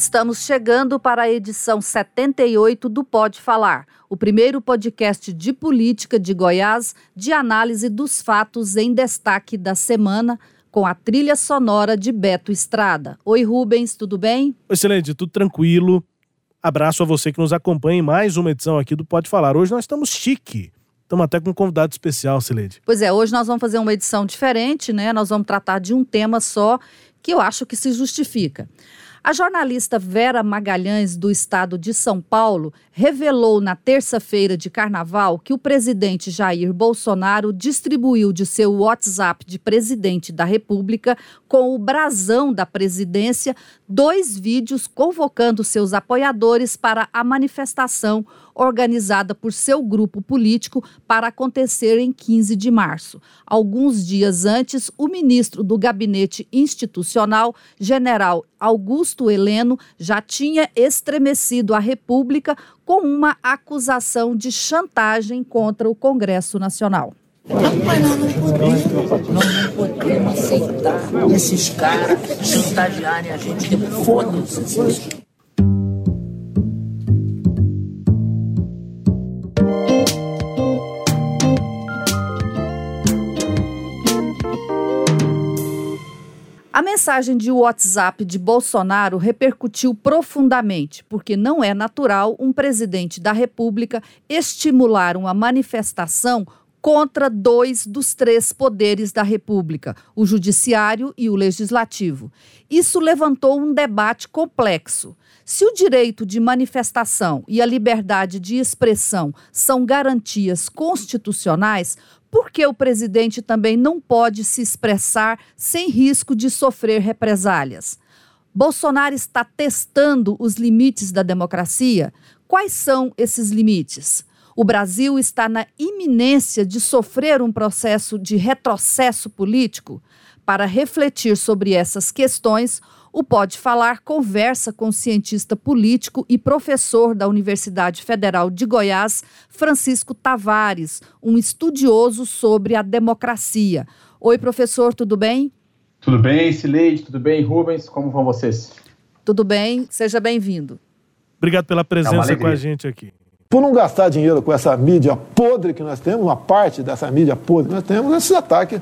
Estamos chegando para a edição 78 do Pode Falar, o primeiro podcast de política de Goiás de análise dos fatos em destaque da semana, com a trilha sonora de Beto Estrada. Oi, Rubens, tudo bem? Excelente, tudo tranquilo. Abraço a você que nos acompanha em mais uma edição aqui do Pode Falar. Hoje nós estamos chique. Estamos até com um convidado especial, Sileide. Pois é, hoje nós vamos fazer uma edição diferente, né? Nós vamos tratar de um tema só que eu acho que se justifica. A jornalista Vera Magalhães, do estado de São Paulo, revelou na terça-feira de carnaval que o presidente Jair Bolsonaro distribuiu de seu WhatsApp de presidente da República, com o brasão da presidência, dois vídeos convocando seus apoiadores para a manifestação organizada por seu grupo político para acontecer em 15 de março. Alguns dias antes, o ministro do Gabinete Institucional, general Augusto Heleno, já tinha estremecido a República com uma acusação de chantagem contra o Congresso Nacional. Nós não podemos, nós não podemos aceitar esses caras chantagearem a gente. Foda-se. A mensagem de WhatsApp de Bolsonaro repercutiu profundamente, porque não é natural um presidente da República estimular uma manifestação contra dois dos três poderes da República, o Judiciário e o Legislativo. Isso levantou um debate complexo. Se o direito de manifestação e a liberdade de expressão são garantias constitucionais, por que o presidente também não pode se expressar sem risco de sofrer represálias? Bolsonaro está testando os limites da democracia? Quais são esses limites? O Brasil está na iminência de sofrer um processo de retrocesso político? Para refletir sobre essas questões, o Pode Falar conversa com o cientista político e professor da Universidade Federal de Goiás, Francisco Tavares, um estudioso sobre a democracia. Oi, professor, tudo bem? Tudo bem, Sileide, tudo bem, Rubens? Como vão vocês? Tudo bem, seja bem-vindo. Obrigado pela presença é com a gente aqui. Por não gastar dinheiro com essa mídia podre que nós temos, uma parte dessa mídia podre que nós temos, esse ataque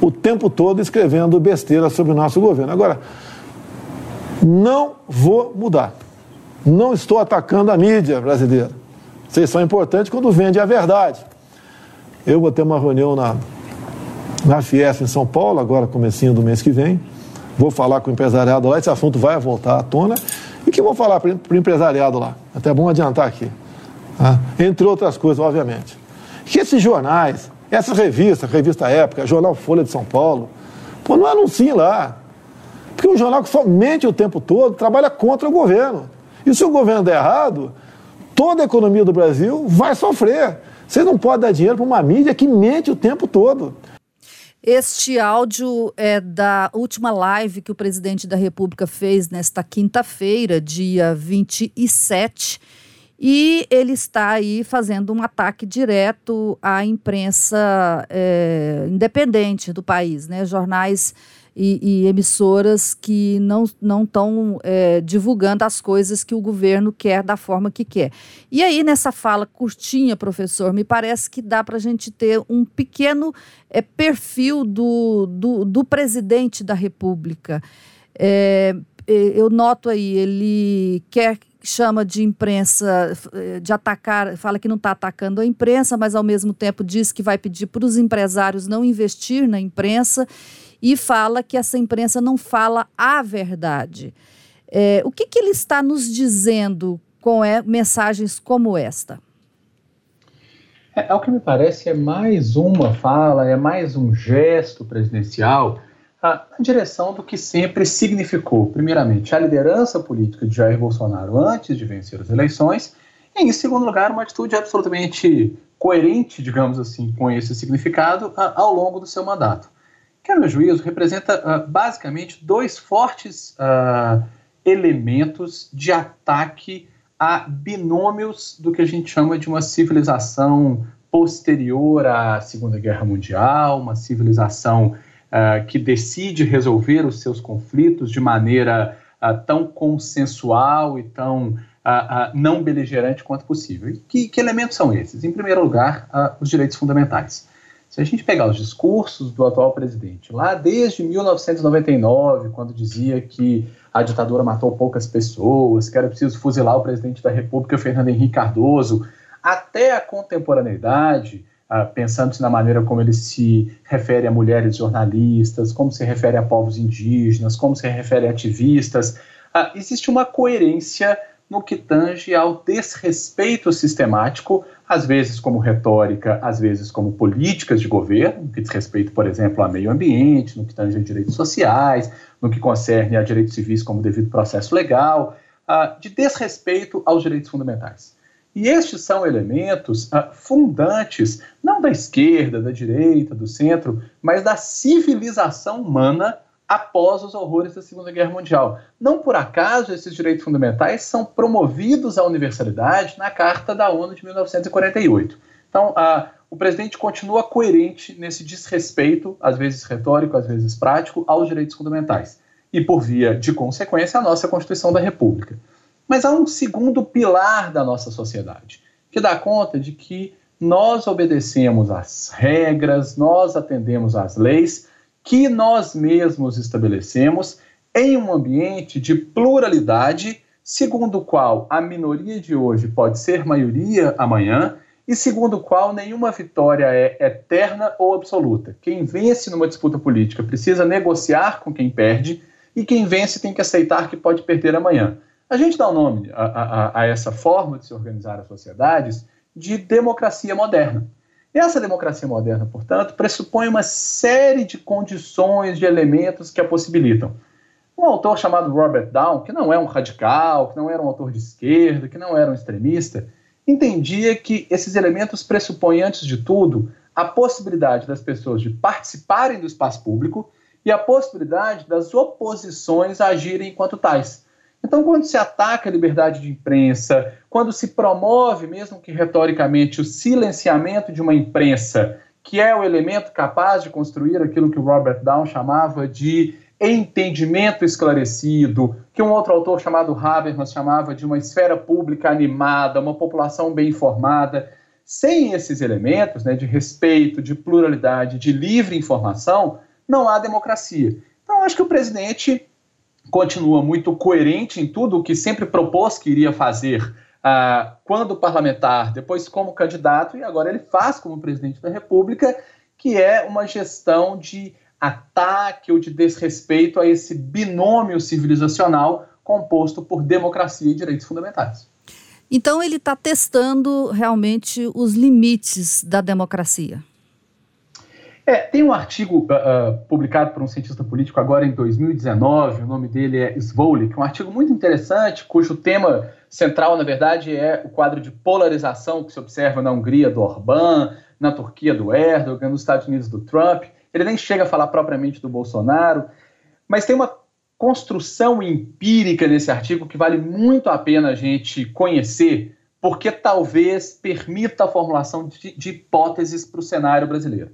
o tempo todo escrevendo besteira sobre o nosso governo. Agora, não vou mudar. Não estou atacando a mídia brasileira. Vocês são importantes quando vendem a verdade. Eu vou ter uma reunião na, na Fiesp em São Paulo, agora comecinho do mês que vem. Vou falar com o empresariado lá, esse assunto vai voltar à tona. E que vou falar para o empresariado lá? Até bom adiantar aqui. Tá? Entre outras coisas, obviamente. Que esses jornais, essas revistas, revista Época, Jornal Folha de São Paulo, pô, não anunciem lá. Porque um jornal que somente o tempo todo trabalha contra o governo. E se o governo der errado, toda a economia do Brasil vai sofrer. Você não pode dar dinheiro para uma mídia que mente o tempo todo. Este áudio é da última live que o presidente da República fez nesta quinta-feira, dia 27. E ele está aí fazendo um ataque direto à imprensa é, independente do país, né? Jornais e, e emissoras que não estão é, divulgando as coisas que o governo quer da forma que quer. E aí, nessa fala curtinha, professor, me parece que dá para a gente ter um pequeno é, perfil do, do, do, presidente da República. Eu noto aí, ele quer chama de imprensa, de atacar, fala que não está atacando a imprensa, mas ao mesmo tempo diz que vai pedir para os empresários não investir na imprensa e fala que essa imprensa não fala a verdade. É, o que, que ele está nos dizendo com é, mensagens como esta? É, o que me parece é mais uma fala, é mais um gesto presidencial na direção do que sempre significou, primeiramente, a liderança política de Jair Bolsonaro antes de vencer as eleições, e, em segundo lugar, uma atitude absolutamente coerente, digamos assim, com esse significado ao longo do seu mandato. Que, a meu juízo, representa basicamente dois fortes elementos de ataque a binômios do que a gente chama de uma civilização posterior à Segunda Guerra Mundial, uma civilização uh, que decide resolver os seus conflitos de maneira uh, tão consensual e tão uh, não beligerante quanto possível. E que, que, elementos são esses? Em primeiro lugar, os direitos fundamentais. Se a gente pegar os discursos do atual presidente, lá desde 1999, quando dizia que a ditadura matou poucas pessoas, que era preciso fuzilar o presidente da República, Fernando Henrique Cardoso, até a contemporaneidade, ah, pensando-se na maneira como ele se refere a mulheres jornalistas, como se refere a povos indígenas, como se refere a ativistas, ah, existe uma coerência no que tange ao desrespeito sistemático, às vezes como retórica, às vezes como políticas de governo, no que diz respeito, por exemplo, ao meio ambiente, no que tange a direitos sociais, no que concerne a direitos civis como devido processo legal, uh, de desrespeito aos direitos fundamentais. E estes são elementos uh, fundantes, não da esquerda, da direita, do centro, mas da civilização humana após os horrores da Segunda Guerra Mundial. Não por acaso esses direitos fundamentais são promovidos à universalidade na Carta da ONU de 1948. Então, a, o presidente continua coerente nesse desrespeito, às vezes retórico, às vezes prático, aos direitos fundamentais. E, por via de consequência, a nossa Constituição da República. Mas há um segundo pilar da nossa sociedade, que dá conta de que nós obedecemos às regras, nós atendemos às leis, que nós mesmos estabelecemos em um ambiente de pluralidade, segundo o qual a minoria de hoje pode ser maioria amanhã e segundo o qual nenhuma vitória é eterna ou absoluta. Quem vence numa disputa política precisa negociar com quem perde e quem vence tem que aceitar que pode perder amanhã. A gente dá o um nome a, a, a essa forma de se organizar as sociedades de democracia moderna. Essa democracia moderna, portanto, pressupõe uma série de condições, de elementos que a possibilitam. Um autor chamado Robert Down, que não é um radical, que não era um autor de esquerda, que não era um extremista, entendia que esses elementos pressupõem, antes de tudo, a possibilidade das pessoas de participarem do espaço público e a possibilidade das oposições agirem enquanto tais. Então, quando se ataca a liberdade de imprensa, quando se promove, mesmo que retoricamente, o silenciamento de uma imprensa, que é o elemento capaz de construir aquilo que o Robert Down chamava de entendimento esclarecido, que um outro autor chamado Habermas chamava de uma esfera pública animada, uma população bem informada. Sem esses elementos né, de respeito, de pluralidade, de livre informação, não há democracia. Então, acho que o presidente continua muito coerente em tudo o que sempre propôs que iria fazer uh, quando parlamentar, depois como candidato e agora ele faz como presidente da República, que é uma gestão de ataque ou de desrespeito a esse binômio civilizacional composto por democracia e direitos fundamentais. Então ele está testando realmente os limites da democracia. É, tem um artigo uh, publicado por um cientista político agora em 2019, o nome dele é Svolik, um artigo muito interessante, cujo tema central, na verdade, é o quadro de polarização que se observa na Hungria do Orbán, na Turquia do Erdogan, nos Estados Unidos do Trump. Ele nem chega a falar propriamente do Bolsonaro, mas tem uma construção empírica nesse artigo que vale muito a pena a gente conhecer, porque talvez permita a formulação de, de hipóteses para o cenário brasileiro.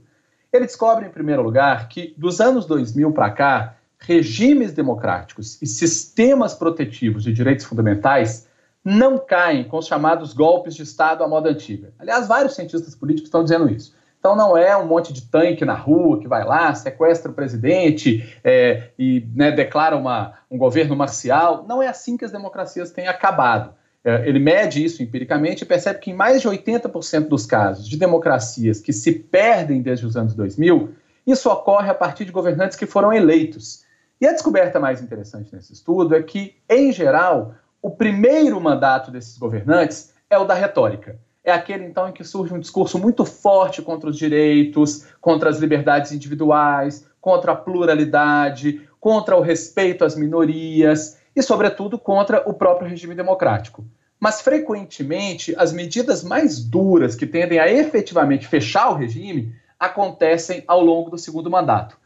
Ele descobre, em primeiro lugar, que dos anos 2000 para cá, regimes democráticos e sistemas protetivos de direitos fundamentais não caem com os chamados golpes de Estado à moda antiga. Aliás, vários cientistas políticos estão dizendo isso. Então não é um monte de tanque na rua que vai lá, sequestra o presidente é, e né, declara uma, um governo marcial. Não é assim que as democracias têm acabado. É, ele mede isso empiricamente e percebe que em mais de 80% dos casos de democracias que se perdem desde os anos 2000, isso ocorre a partir de governantes que foram eleitos. E a descoberta mais interessante nesse estudo é que, em geral, o primeiro mandato desses governantes é o da retórica. É aquele, então, em que surge um discurso muito forte contra os direitos, contra as liberdades individuais, contra a pluralidade, contra o respeito às minorias e, sobretudo, contra o próprio regime democrático. Mas, frequentemente, as medidas mais duras que tendem a efetivamente fechar o regime acontecem ao longo do segundo mandato.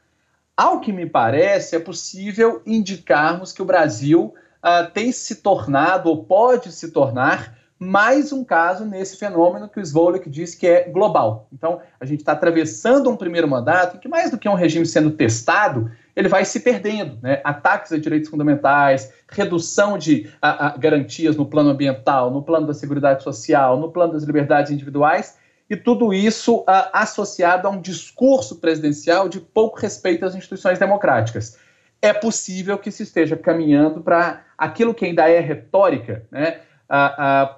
Ao que me parece, é possível indicarmos que o Brasil uh, tem se tornado ou pode se tornar mais um caso nesse fenômeno que o Svolik diz que é global. Então, a gente está atravessando um primeiro mandato em que, mais do que um regime sendo testado, ele vai se perdendo. Né? Ataques a direitos fundamentais, redução de a, a, garantias no plano ambiental, no plano da segurança social, no plano das liberdades individuais, e tudo isso a, associado a um discurso presidencial de pouco respeito às instituições democráticas. É possível que se esteja caminhando para aquilo que ainda é retórica, né?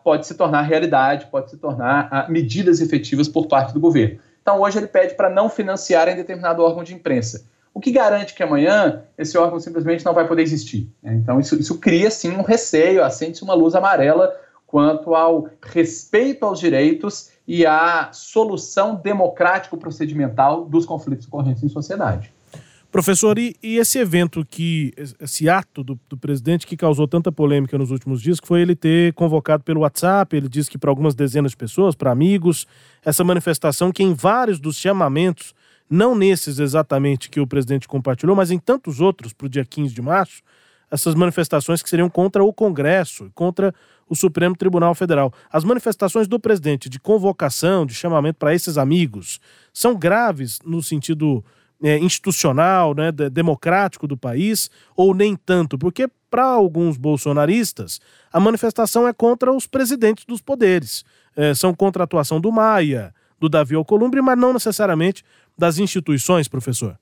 pode se tornar realidade, pode se tornar medidas efetivas por parte do governo. Então, hoje ele pede para não financiar em determinado órgão de imprensa o que garante que amanhã esse órgão simplesmente não vai poder existir. Né? Então, isso, isso cria, sim, um receio, acende-se uma luz amarela quanto ao respeito aos direitos e à solução democrático-procedimental dos conflitos ocorrentes em sociedade. Professor, e, e, esse evento que, esse ato do, do, presidente que causou tanta polêmica nos últimos dias, que foi ele ter convocado pelo WhatsApp, ele disse que para algumas dezenas de pessoas, para amigos, essa manifestação que em vários dos chamamentos não nesses exatamente que o presidente compartilhou, mas em tantos outros para o dia 15 de março, essas manifestações que seriam contra o Congresso, contra o Supremo Tribunal Federal. As manifestações do presidente de convocação, de chamamento para esses amigos, são graves no sentido é, institucional, né, democrático do país, ou nem tanto? Porque, para alguns bolsonaristas, a manifestação é contra os presidentes dos poderes. É, são contra a atuação do Maia, do Davi Alcolumbre, mas não necessariamente das instituições, professor?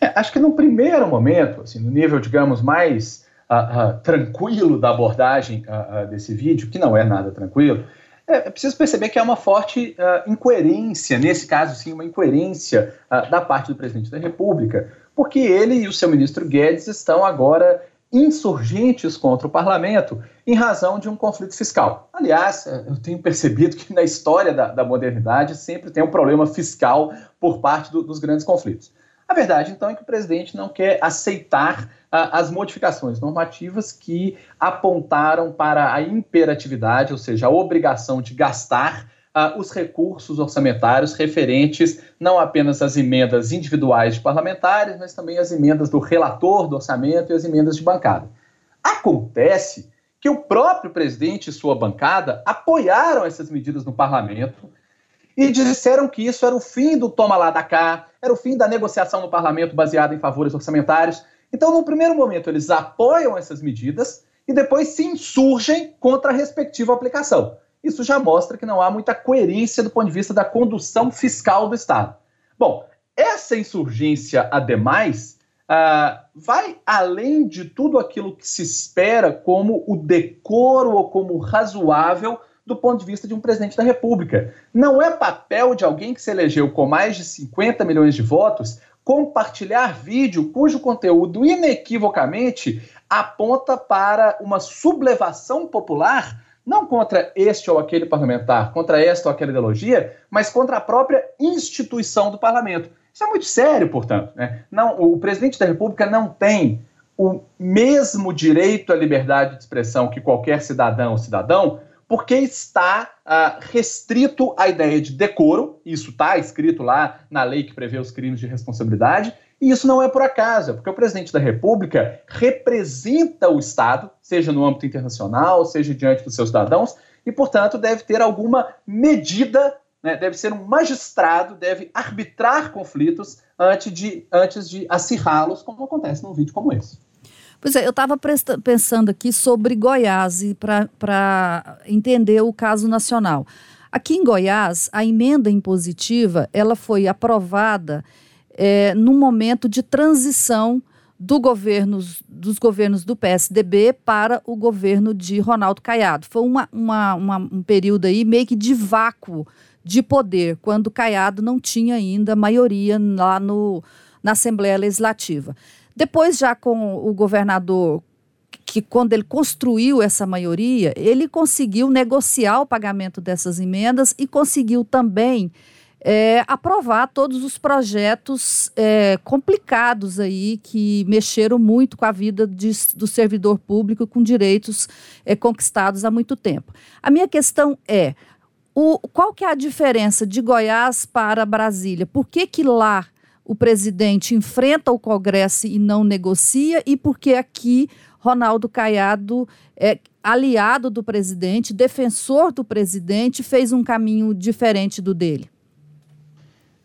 É, acho que no primeiro momento, assim, no nível, digamos, mais uh, uh, tranquilo da abordagem uh, desse vídeo, que não é nada tranquilo, é, é preciso perceber que há uma forte incoerência, nesse caso, sim, uma incoerência da parte do presidente da República, porque ele e o seu ministro Guedes estão agora insurgentes contra o parlamento em razão de um conflito fiscal. Aliás, eh, eu tenho percebido que na história da, da modernidade sempre tem um problema fiscal por parte do, dos grandes conflitos. A verdade, então, é que o presidente não quer aceitar ah, as modificações normativas que apontaram para a imperatividade, ou seja, a obrigação de gastar os recursos orçamentários referentes não apenas às emendas individuais de parlamentares, mas também às emendas do relator do orçamento e as emendas de bancada. Acontece que o próprio presidente e sua bancada apoiaram essas medidas no parlamento e disseram que isso era o fim do toma lá da cá, era o fim da negociação no parlamento baseada em favores orçamentários. Então, no primeiro momento, eles apoiam essas medidas e depois se insurgem contra a respectiva aplicação isso já mostra que não há muita coerência do ponto de vista da condução fiscal do Estado. Bom, essa insurgência, ademais, uh, vai além de tudo aquilo que se espera como o decoro ou como razoável do ponto de vista de um presidente da República. Não é papel de alguém que se elegeu com mais de 50 milhões de votos compartilhar vídeo cujo conteúdo inequivocamente aponta para uma sublevação popular não contra este ou aquele parlamentar, contra esta ou aquela ideologia, mas contra a própria instituição do parlamento. Isso é muito sério, portanto. Né? Não, o presidente da República não tem o mesmo direito à liberdade de expressão que qualquer cidadão ou cidadão, porque está uh, restrito à ideia de decoro, isso está escrito lá na lei que prevê os crimes de responsabilidade, e isso não é por acaso, é porque o presidente da República representa o Estado, seja no âmbito internacional, seja diante dos seus cidadãos, e, portanto, deve ter alguma medida, né, deve ser um magistrado, deve arbitrar conflitos antes de, antes de acirrá-los, como acontece num vídeo como esse. Pois é, eu estava pensando aqui sobre Goiás para entender o caso nacional. Aqui em Goiás, a emenda impositiva ela foi aprovada é, num momento de transição do governo, dos governos do PSDB para o governo de Ronaldo Caiado. Foi uma, uma, uma, um período aí meio que de vácuo de poder, quando Caiado não tinha ainda maioria lá no, na Assembleia Legislativa. Depois, já com o governador, que quando ele construiu essa maioria, ele conseguiu negociar o pagamento dessas emendas e conseguiu também é, aprovar todos os projetos é, complicados aí que mexeram muito com a vida de, do servidor público com direitos é, conquistados há muito tempo. A minha questão é o, qual que é a diferença de Goiás para Brasília? Por que, que lá o presidente enfrenta o Congresso e não negocia, e por que aqui Ronaldo Caiado é aliado do presidente, defensor do presidente, fez um caminho diferente do dele?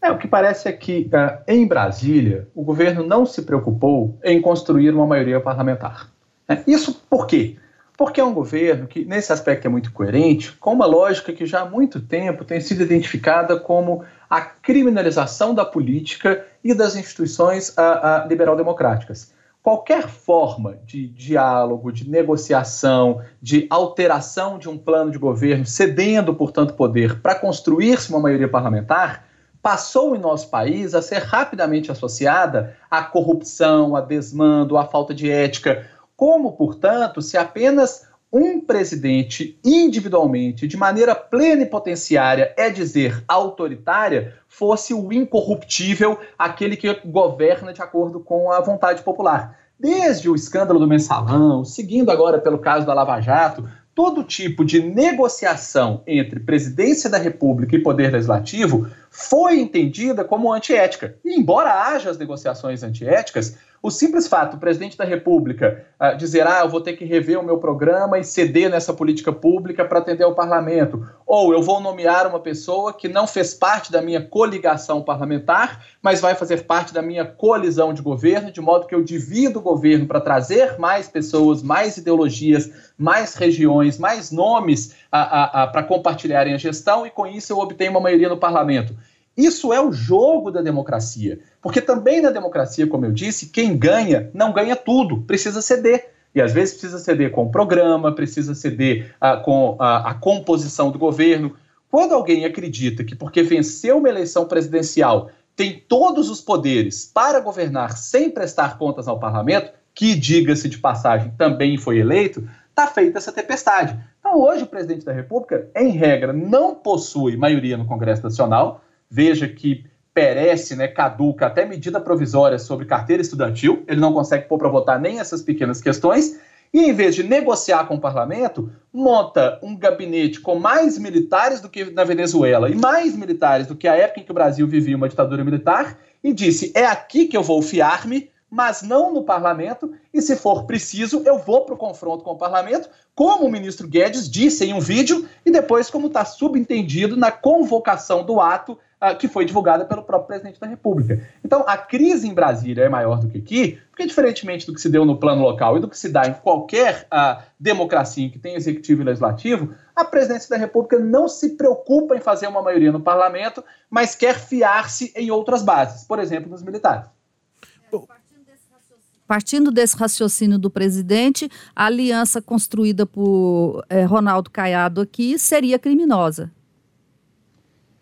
É, o que parece é que, uh, em Brasília, o governo não se preocupou em construir uma maioria parlamentar. É, isso por quê? Porque é um governo que, nesse aspecto, é muito coerente, com uma lógica que já há muito tempo tem sido identificada como a criminalização da política e das instituições uh, uh, liberal-democráticas. Qualquer forma de diálogo, de negociação, de alteração de um plano de governo, cedendo, portanto, poder para construir-se uma maioria parlamentar, passou em nosso país a ser rapidamente associada à corrupção, a desmando, à falta de ética. Como, portanto, se apenas um presidente individualmente, de maneira plenipotenciária, é dizer, autoritária, fosse o incorruptível, aquele que governa de acordo com a vontade popular. Desde o escândalo do mensalão, seguindo agora pelo caso da Lava Jato, todo tipo de negociação entre presidência da República e poder legislativo foi entendida como antiética. E embora haja as negociações antiéticas, o simples fato do presidente da República uh, dizer, ah, eu vou ter que rever o meu programa e ceder nessa política pública para atender ao parlamento, ou eu vou nomear uma pessoa que não fez parte da minha coligação parlamentar, mas vai fazer parte da minha colisão de governo, de modo que eu divido o governo para trazer mais pessoas, mais ideologias, mais regiões, mais nomes para compartilharem a gestão, e com isso eu obtenho uma maioria no parlamento. Isso é o jogo da democracia. Porque também na democracia, como eu disse, quem ganha não ganha tudo, precisa ceder. E às vezes precisa ceder com o programa, precisa ceder com uh, a composição do governo. Quando alguém acredita que porque venceu uma eleição presidencial tem todos os poderes para governar sem prestar contas ao parlamento, que, diga-se de passagem, também foi eleito, está feita essa tempestade. Então, hoje, o presidente da República, em regra, não possui maioria no Congresso Nacional, veja que perece, né, caduca até medida provisória sobre carteira estudantil, ele não consegue pôr para votar nem essas pequenas questões, e em vez de negociar com o parlamento, monta um gabinete com mais militares do que na Venezuela e mais militares do que a época em que o Brasil vivia uma ditadura militar, e disse: é aqui que eu vou fiar-me, mas não no parlamento, e se for preciso, eu vou para o confronto com o parlamento, como o ministro Guedes disse em um vídeo, e depois, como está subentendido na convocação do ato uh, que foi divulgada pelo próprio presidente da República. Então, a crise em Brasília é maior do que aqui, porque, diferentemente do que se deu no plano local e do que se dá em qualquer uh, democracia em que tem executivo e legislativo, a presidência da República não se preocupa em fazer uma maioria no parlamento, mas quer fiar-se em outras bases, por exemplo, nos militares. Partindo desse raciocínio do presidente, a aliança construída por eh, Ronaldo Caiado aqui seria criminosa.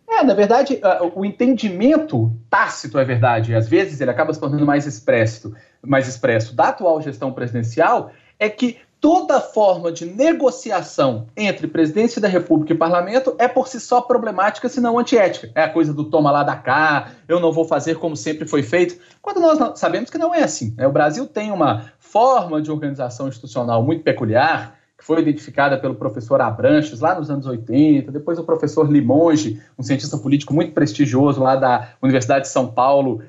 É, na verdade, o entendimento tácito é verdade, às vezes ele acaba se tornando mais expresso, mais expresso da atual gestão presidencial, é que toda forma de negociação entre presidência da República e parlamento é por si só problemática, se não antiética. É a coisa do toma lá da cá, eu não vou fazer como sempre foi feito, quando nós sabemos que não é assim. Né? O Brasil tem uma forma de organização institucional muito peculiar, que foi identificada pelo professor Abranches lá nos anos 80, depois o professor Limonge, um cientista político muito prestigioso lá da Universidade de São Paulo,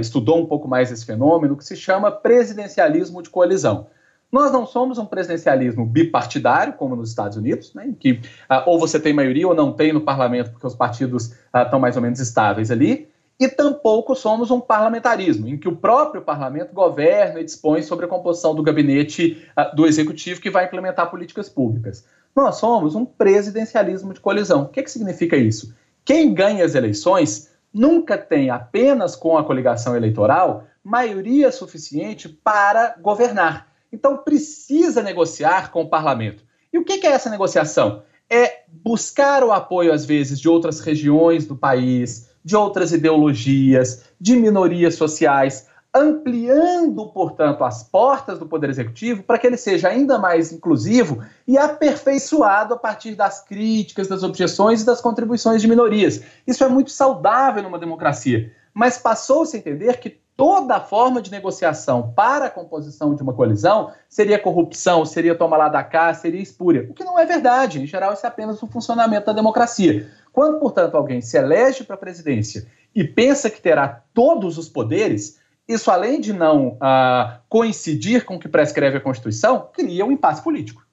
estudou um pouco mais esse fenômeno, que se chama presidencialismo de coalizão. Nós não somos um presidencialismo bipartidário, como nos Estados Unidos, né, em que ou você tem maioria ou não tem no parlamento, porque os partidos estão mais ou menos estáveis ali e tampouco somos um parlamentarismo, em que o próprio parlamento governa e dispõe sobre a composição do gabinete uh, do executivo que vai implementar políticas públicas. Nós somos um presidencialismo de colisão. O que, que significa isso? Quem ganha as eleições nunca tem, apenas com a coligação eleitoral, maioria suficiente para governar. Então precisa negociar com o parlamento. E o que, é essa negociação? É buscar o apoio, às vezes, de outras regiões do país, de outras ideologias, de minorias sociais, ampliando, portanto, as portas do Poder Executivo para que ele seja ainda mais inclusivo e aperfeiçoado a partir das críticas, das objeções e das contribuições de minorias. Isso é muito saudável numa democracia, mas passou-se a entender que toda forma de negociação para a composição de uma coalizão seria corrupção, seria tomar lá da cá, seria espúria, o que não é verdade. Em geral, isso é apenas o funcionamento da democracia. Quando, portanto, alguém se elege para a presidência e pensa que terá todos os poderes, isso, além de não ah, coincidir com o que prescreve a Constituição, cria um impasse político.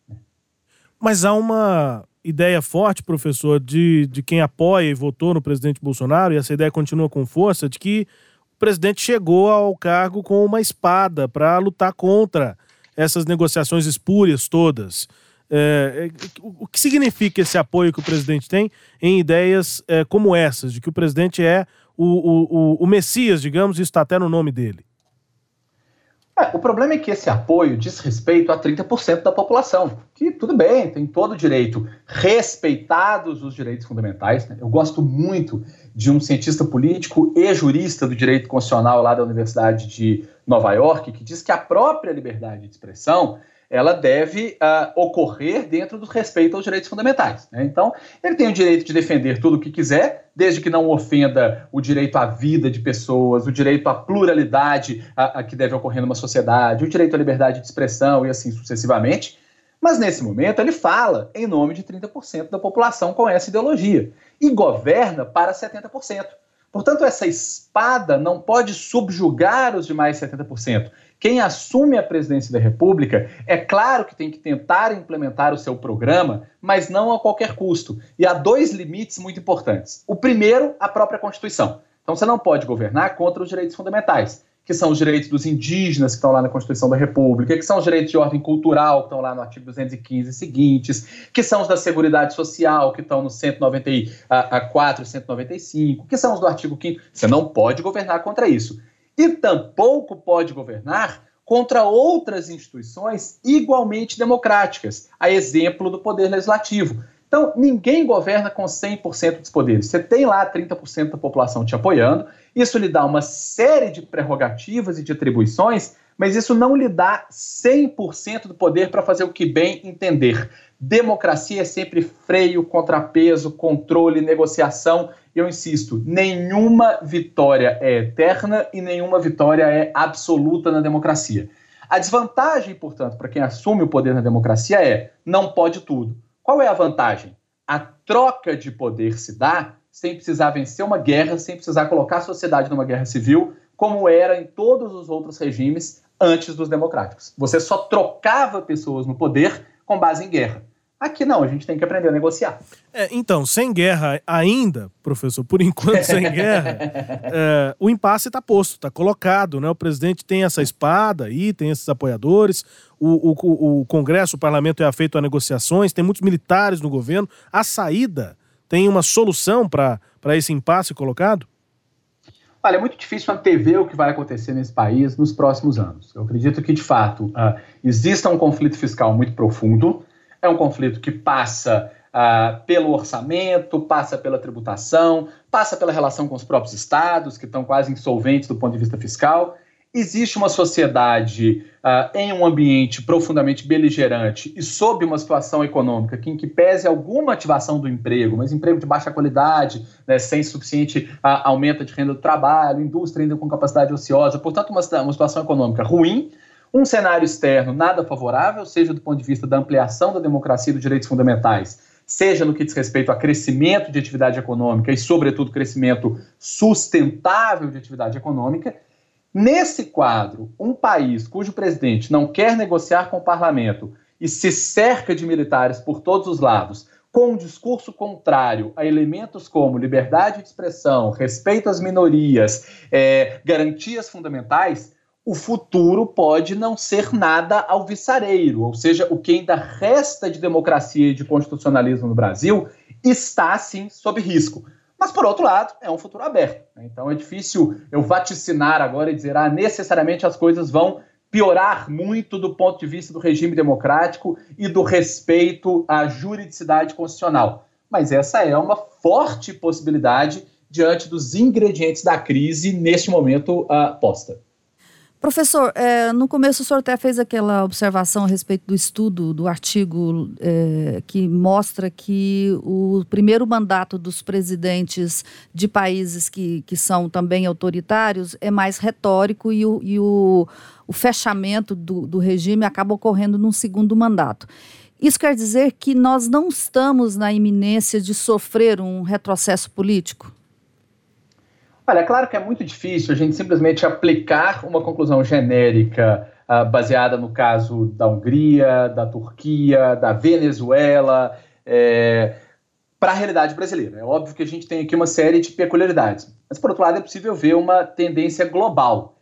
Mas há uma ideia forte, professor, de, de quem apoia e votou no presidente Bolsonaro, e essa ideia continua com força, de que o presidente chegou ao cargo com uma espada para lutar contra essas negociações espúrias todas. É, é o que significa esse apoio que o presidente tem em ideias é, como essas, de que o presidente é o, o, o, Messias, digamos, e está até no nome dele? É, o problema é que esse apoio diz respeito a 30% da população, que tudo bem, tem todo o direito, respeitados os direitos fundamentais. Né? Eu gosto muito de um cientista político e jurista do direito constitucional lá da Universidade de Nova York, que diz que a própria liberdade de expressão ela deve uh, ocorrer dentro do respeito aos direitos fundamentais. Né? Então, ele tem o direito de defender tudo o que quiser, desde que não ofenda o direito à vida de pessoas, o direito à pluralidade a, a que deve ocorrer numa sociedade, o direito à liberdade de expressão e assim sucessivamente. Mas nesse momento ele fala em nome de 30% da população com essa ideologia e governa para 70%. Portanto, essa espada não pode subjugar os demais 70%. Quem assume a presidência da República, é claro que tem que tentar implementar o seu programa, mas não a qualquer custo. E há dois limites muito importantes. O primeiro, a própria Constituição. Então você não pode governar contra os direitos fundamentais, que são os direitos dos indígenas que estão lá na Constituição da República, que são os direitos de ordem cultural que estão lá no artigo 215 e seguintes, que são os da Seguridade Social que estão no 194 e 195, que são os do artigo 5 Você não pode governar contra isso e tampouco pode governar contra outras instituições igualmente democráticas, a exemplo do Poder Legislativo. Então, ninguém governa com 100% dos poderes. Você tem lá 30% da população te apoiando, isso lhe dá uma série de prerrogativas e de atribuições, mas isso não lhe dá 100% do poder para fazer o que bem entender. Democracia é sempre freio, contrapeso, controle, negociação eu insisto, nenhuma vitória é eterna e nenhuma vitória é absoluta na democracia. A desvantagem, portanto, para quem assume o poder na democracia é não pode tudo. Qual é a vantagem? A troca de poder se dá sem precisar vencer uma guerra, sem precisar colocar a sociedade numa guerra civil, como era em todos os outros regimes antes dos democráticos. Você só trocava pessoas no poder com base em guerra. Aqui não, a gente tem que aprender a negociar. É, então, sem guerra ainda, professor, por enquanto sem guerra, é, o impasse está posto, está colocado, né? O presidente tem essa espada aí, tem esses apoiadores, o, o, o Congresso, o parlamento é afeito a negociações, tem muitos militares no governo. A saída tem uma solução para esse impasse colocado? Olha, é muito difícil antever o que vai acontecer nesse país nos próximos anos. Eu acredito que, de fato, uh, exista um conflito fiscal muito profundo, é um conflito que passa ah, pelo orçamento, passa pela tributação, passa pela relação com os próprios estados, que estão quase insolventes do ponto de vista fiscal. Existe uma sociedade ah, em um ambiente profundamente beligerante e sob uma situação econômica que, em que pese alguma ativação do emprego, mas emprego de baixa qualidade, né, sem suficiente ah, aumento de renda do trabalho, indústria ainda com capacidade ociosa, portanto, uma, uma situação econômica ruim um cenário externo nada favorável, seja do ponto de vista da ampliação da democracia e dos direitos fundamentais, seja no que diz respeito a crescimento de atividade econômica e, sobretudo, crescimento sustentável de atividade econômica. Nesse quadro, um país cujo presidente não quer negociar com o parlamento e se cerca de militares por todos os lados, com um discurso contrário a elementos como liberdade de expressão, respeito às minorias, é, garantias fundamentais, o futuro pode não ser nada alvissareiro, ou seja, o que ainda resta de democracia e de constitucionalismo no Brasil está, sim, sob risco. Mas, por outro lado, é um futuro aberto. Né? Então é difícil eu vaticinar agora e dizer, ah, necessariamente as coisas vão piorar muito do ponto de vista do regime democrático e do respeito à juridicidade constitucional. Mas essa é uma forte possibilidade diante dos ingredientes da crise neste momento uh, posta. Professor, é, no começo o senhor até fez aquela observação a respeito do estudo, do artigo é, que mostra que o primeiro mandato dos presidentes de países que, que são também autoritários é mais retórico e o, e o, o fechamento do, do regime acaba ocorrendo num segundo mandato. Isso quer dizer que nós não estamos na iminência de sofrer um retrocesso político? Olha, é claro que é muito difícil a gente simplesmente aplicar uma conclusão genérica uh, baseada no caso da Hungria, da Turquia, da Venezuela, é, para a realidade brasileira. É óbvio que a gente tem aqui uma série de peculiaridades, mas por outro lado é possível ver uma tendência global.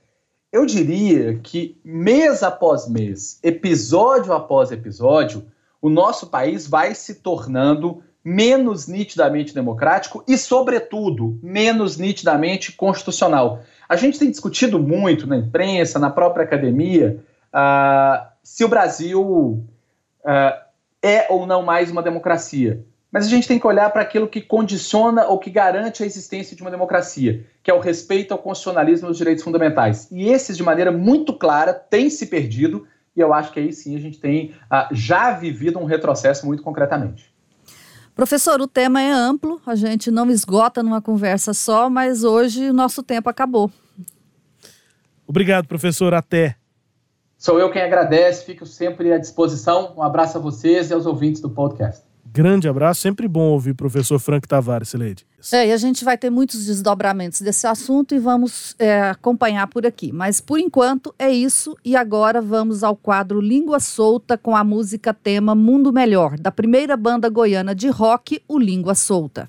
Eu diria que mês após mês, episódio após episódio, o nosso país vai se tornando menos nitidamente democrático e, sobretudo, menos nitidamente constitucional. A gente tem discutido muito na imprensa, na própria academia, uh, se o Brasil uh, é ou não mais uma democracia. Mas a gente tem que olhar para aquilo que condiciona ou que garante a existência de uma democracia, que é o respeito ao constitucionalismo dos direitos fundamentais. E esses, de maneira muito clara, têm se perdido, e eu acho que aí sim a gente tem uh, já vivido um retrocesso muito concretamente. Professor, o tema é amplo, a gente não esgota numa conversa só, mas hoje o nosso tempo acabou. Obrigado, professor. Até. Sou eu quem agradece, fico sempre à disposição. Um abraço a vocês e aos ouvintes do podcast. Grande abraço, sempre bom ouvir o professor Frank Tavares, Sileide. É, e a gente vai ter muitos desdobramentos desse assunto e vamos é, acompanhar por aqui. Mas por enquanto é isso e agora vamos ao quadro Língua Solta com a música tema Mundo Melhor, da primeira banda goiana de rock, o Língua Solta.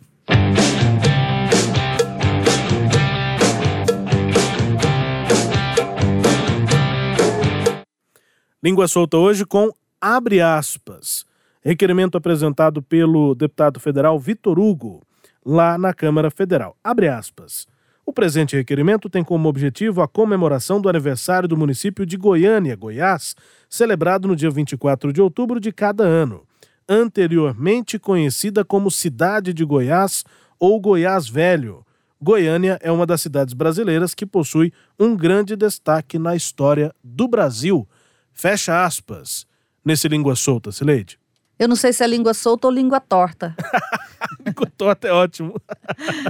Língua Solta hoje com abre aspas Requerimento apresentado pelo deputado federal Vitor Hugo, lá na Câmara Federal. Abre aspas. O presente requerimento tem como objetivo a comemoração do aniversário do município de Goiânia, Goiás, celebrado no dia 24 de outubro de cada ano, anteriormente conhecida como Cidade de Goiás ou Goiás Velho. Goiânia é uma das cidades brasileiras que possui um grande destaque na história do Brasil. Fecha aspas. Nesse língua solta, Sileide. Eu não sei se é língua solta ou língua torta. língua torta é ótimo.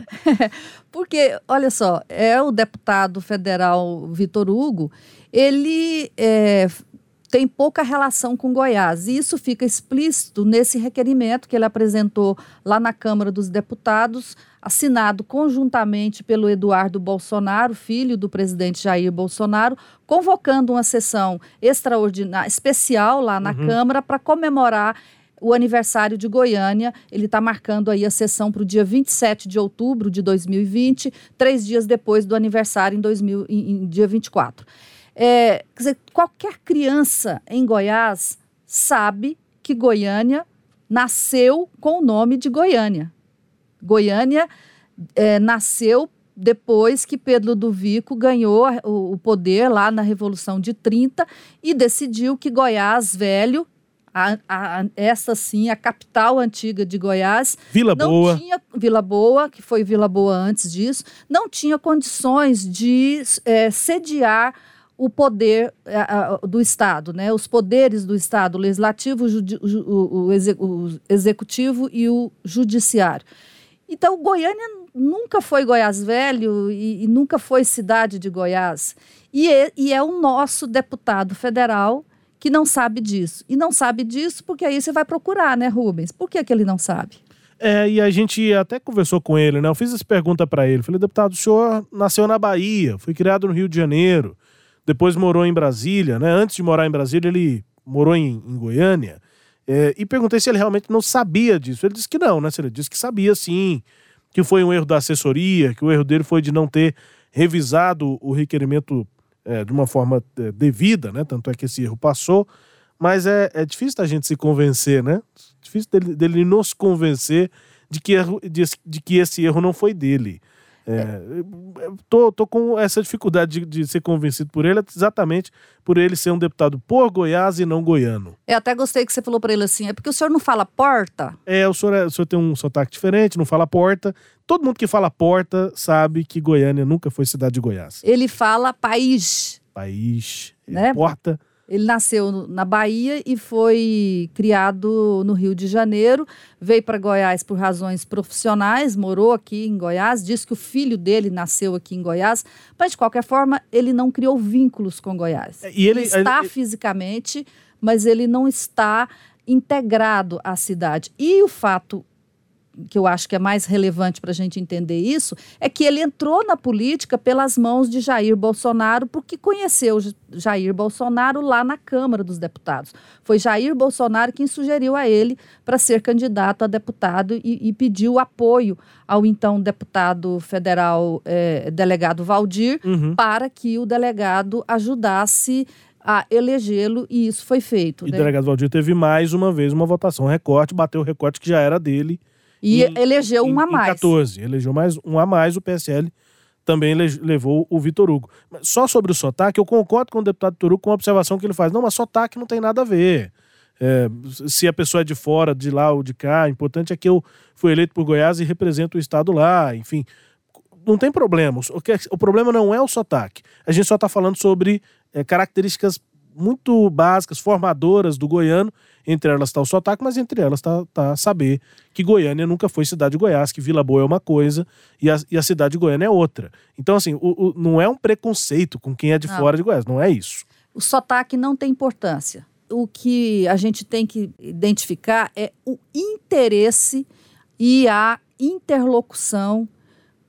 Porque, olha só, é o deputado federal Vitor Hugo, ele é, tem pouca relação com Goiás. E isso fica explícito nesse requerimento que ele apresentou lá na Câmara dos Deputados, assinado conjuntamente pelo Eduardo Bolsonaro, filho do presidente Jair Bolsonaro, convocando uma sessão extraordinária, especial lá na uhum. Câmara para comemorar o aniversário de Goiânia. Ele está marcando aí a sessão para o dia 27 de outubro de 2020, três dias depois do aniversário em, 2000, em, em dia 24. É, quer dizer, qualquer criança em Goiás sabe que Goiânia nasceu com o nome de Goiânia. Goiânia é, nasceu depois que Pedro do Vico ganhou o poder lá na Revolução de 30 e decidiu que Goiás Velho a, a, essa sim, a capital antiga de Goiás. Vila não Boa. Tinha, Vila Boa, que foi Vila Boa antes disso, não tinha condições de é, sediar o poder é, do Estado, né? os poderes do Estado, o legislativo, o, o, o, o executivo e o judiciário. Então, Goiânia nunca foi Goiás Velho e, e nunca foi cidade de Goiás. E é, e é o nosso deputado federal que não sabe disso. E não sabe disso porque aí você vai procurar, né, Rubens? Por que, que ele não sabe? É, e a gente até conversou com ele, né? Eu fiz essa pergunta para ele. Falei, deputado, o senhor nasceu na Bahia, foi criado no Rio de Janeiro, depois morou em Brasília, né? Antes de morar em Brasília, ele morou em, em Goiânia. É, e perguntei se ele realmente não sabia disso. Ele disse que não, né? Ele disse que sabia sim, que foi um erro da assessoria, que o erro dele foi de não ter revisado o requerimento é, de uma forma é, devida, né? Tanto é que esse erro passou. Mas é, é difícil da gente se convencer, né? Difícil dele, dele nos convencer de que, erro, de, de que esse erro não foi dele. É, tô, tô com essa dificuldade de, de, ser convencido por ele, exatamente por ele ser um deputado por Goiás e não goiano. Eu até gostei que você falou para ele assim: é porque o senhor não fala porta? É, o senhor, é, o senhor tem um sotaque diferente, não fala porta. Todo mundo que fala porta sabe que Goiânia nunca foi cidade de Goiás. Ele fala país. país. Né? Porta. Ele nasceu na Bahia e foi criado no Rio de Janeiro. Veio para Goiás por razões profissionais, morou aqui em Goiás. Diz que o filho dele nasceu aqui em Goiás, mas de qualquer forma ele não criou vínculos com Goiás. E ele- está ele- fisicamente, mas ele não está integrado à cidade. E o fato que eu acho que é mais relevante para a gente entender isso, é que ele entrou na política pelas mãos de Jair Bolsonaro, porque conheceu Jair Bolsonaro lá na Câmara dos Deputados. Foi Jair Bolsonaro quem sugeriu a ele para ser candidato a deputado e, e pediu apoio ao então deputado federal eh, delegado Valdir Uhum. para que o delegado ajudasse a elegê-lo e isso foi feito. E o né? delegado Valdir teve mais uma vez uma votação recorde, bateu o recorte que já era dele. E em- elegeu em, um a em mais. 14. Elegeu mais um a mais, o PSL também levou o Vitor Hugo. Só sobre o sotaque, eu concordo com o deputado Vitor Hugo com a observação que ele faz. Não, mas sotaque não tem nada a ver. É, se a pessoa é de fora, de lá ou de cá, o importante é que eu fui eleito por Goiás e represento o estado lá, enfim. Não tem problema. O, que é- o problema não é o sotaque. A gente só está falando sobre é, características muito básicas, formadoras do goiano. Entre elas está o sotaque, mas entre elas está tá saber que Goiânia nunca foi cidade de Goiás, que Vila Boa é uma coisa e a, e a cidade de Goiânia é outra. Então, assim, o- o- não é um preconceito com quem é de Não. fora de Goiás, não é isso. O sotaque não tem importância. O que a gente tem que identificar é o interesse e a interlocução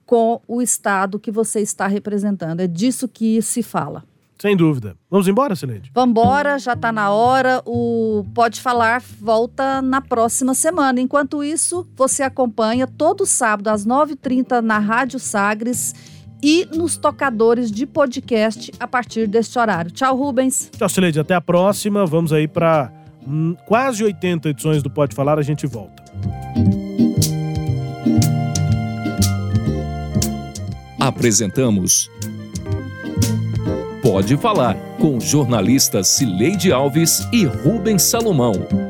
com o Estado que você está representando. É disso que se fala. Sem dúvida. Vamos embora, Sileide? Vambora, já está na hora. O Pode Falar volta na próxima semana. Enquanto isso, você acompanha todo sábado às 9h30 na Rádio Sagres e nos tocadores de podcast a partir deste horário. Tchau, Rubens. Tchau, Sileide. Até a próxima. Vamos aí para quase 80 edições do Pode Falar. A gente volta. Apresentamos Pode Falar com jornalistas Cileide Alves e Rubens Salomão.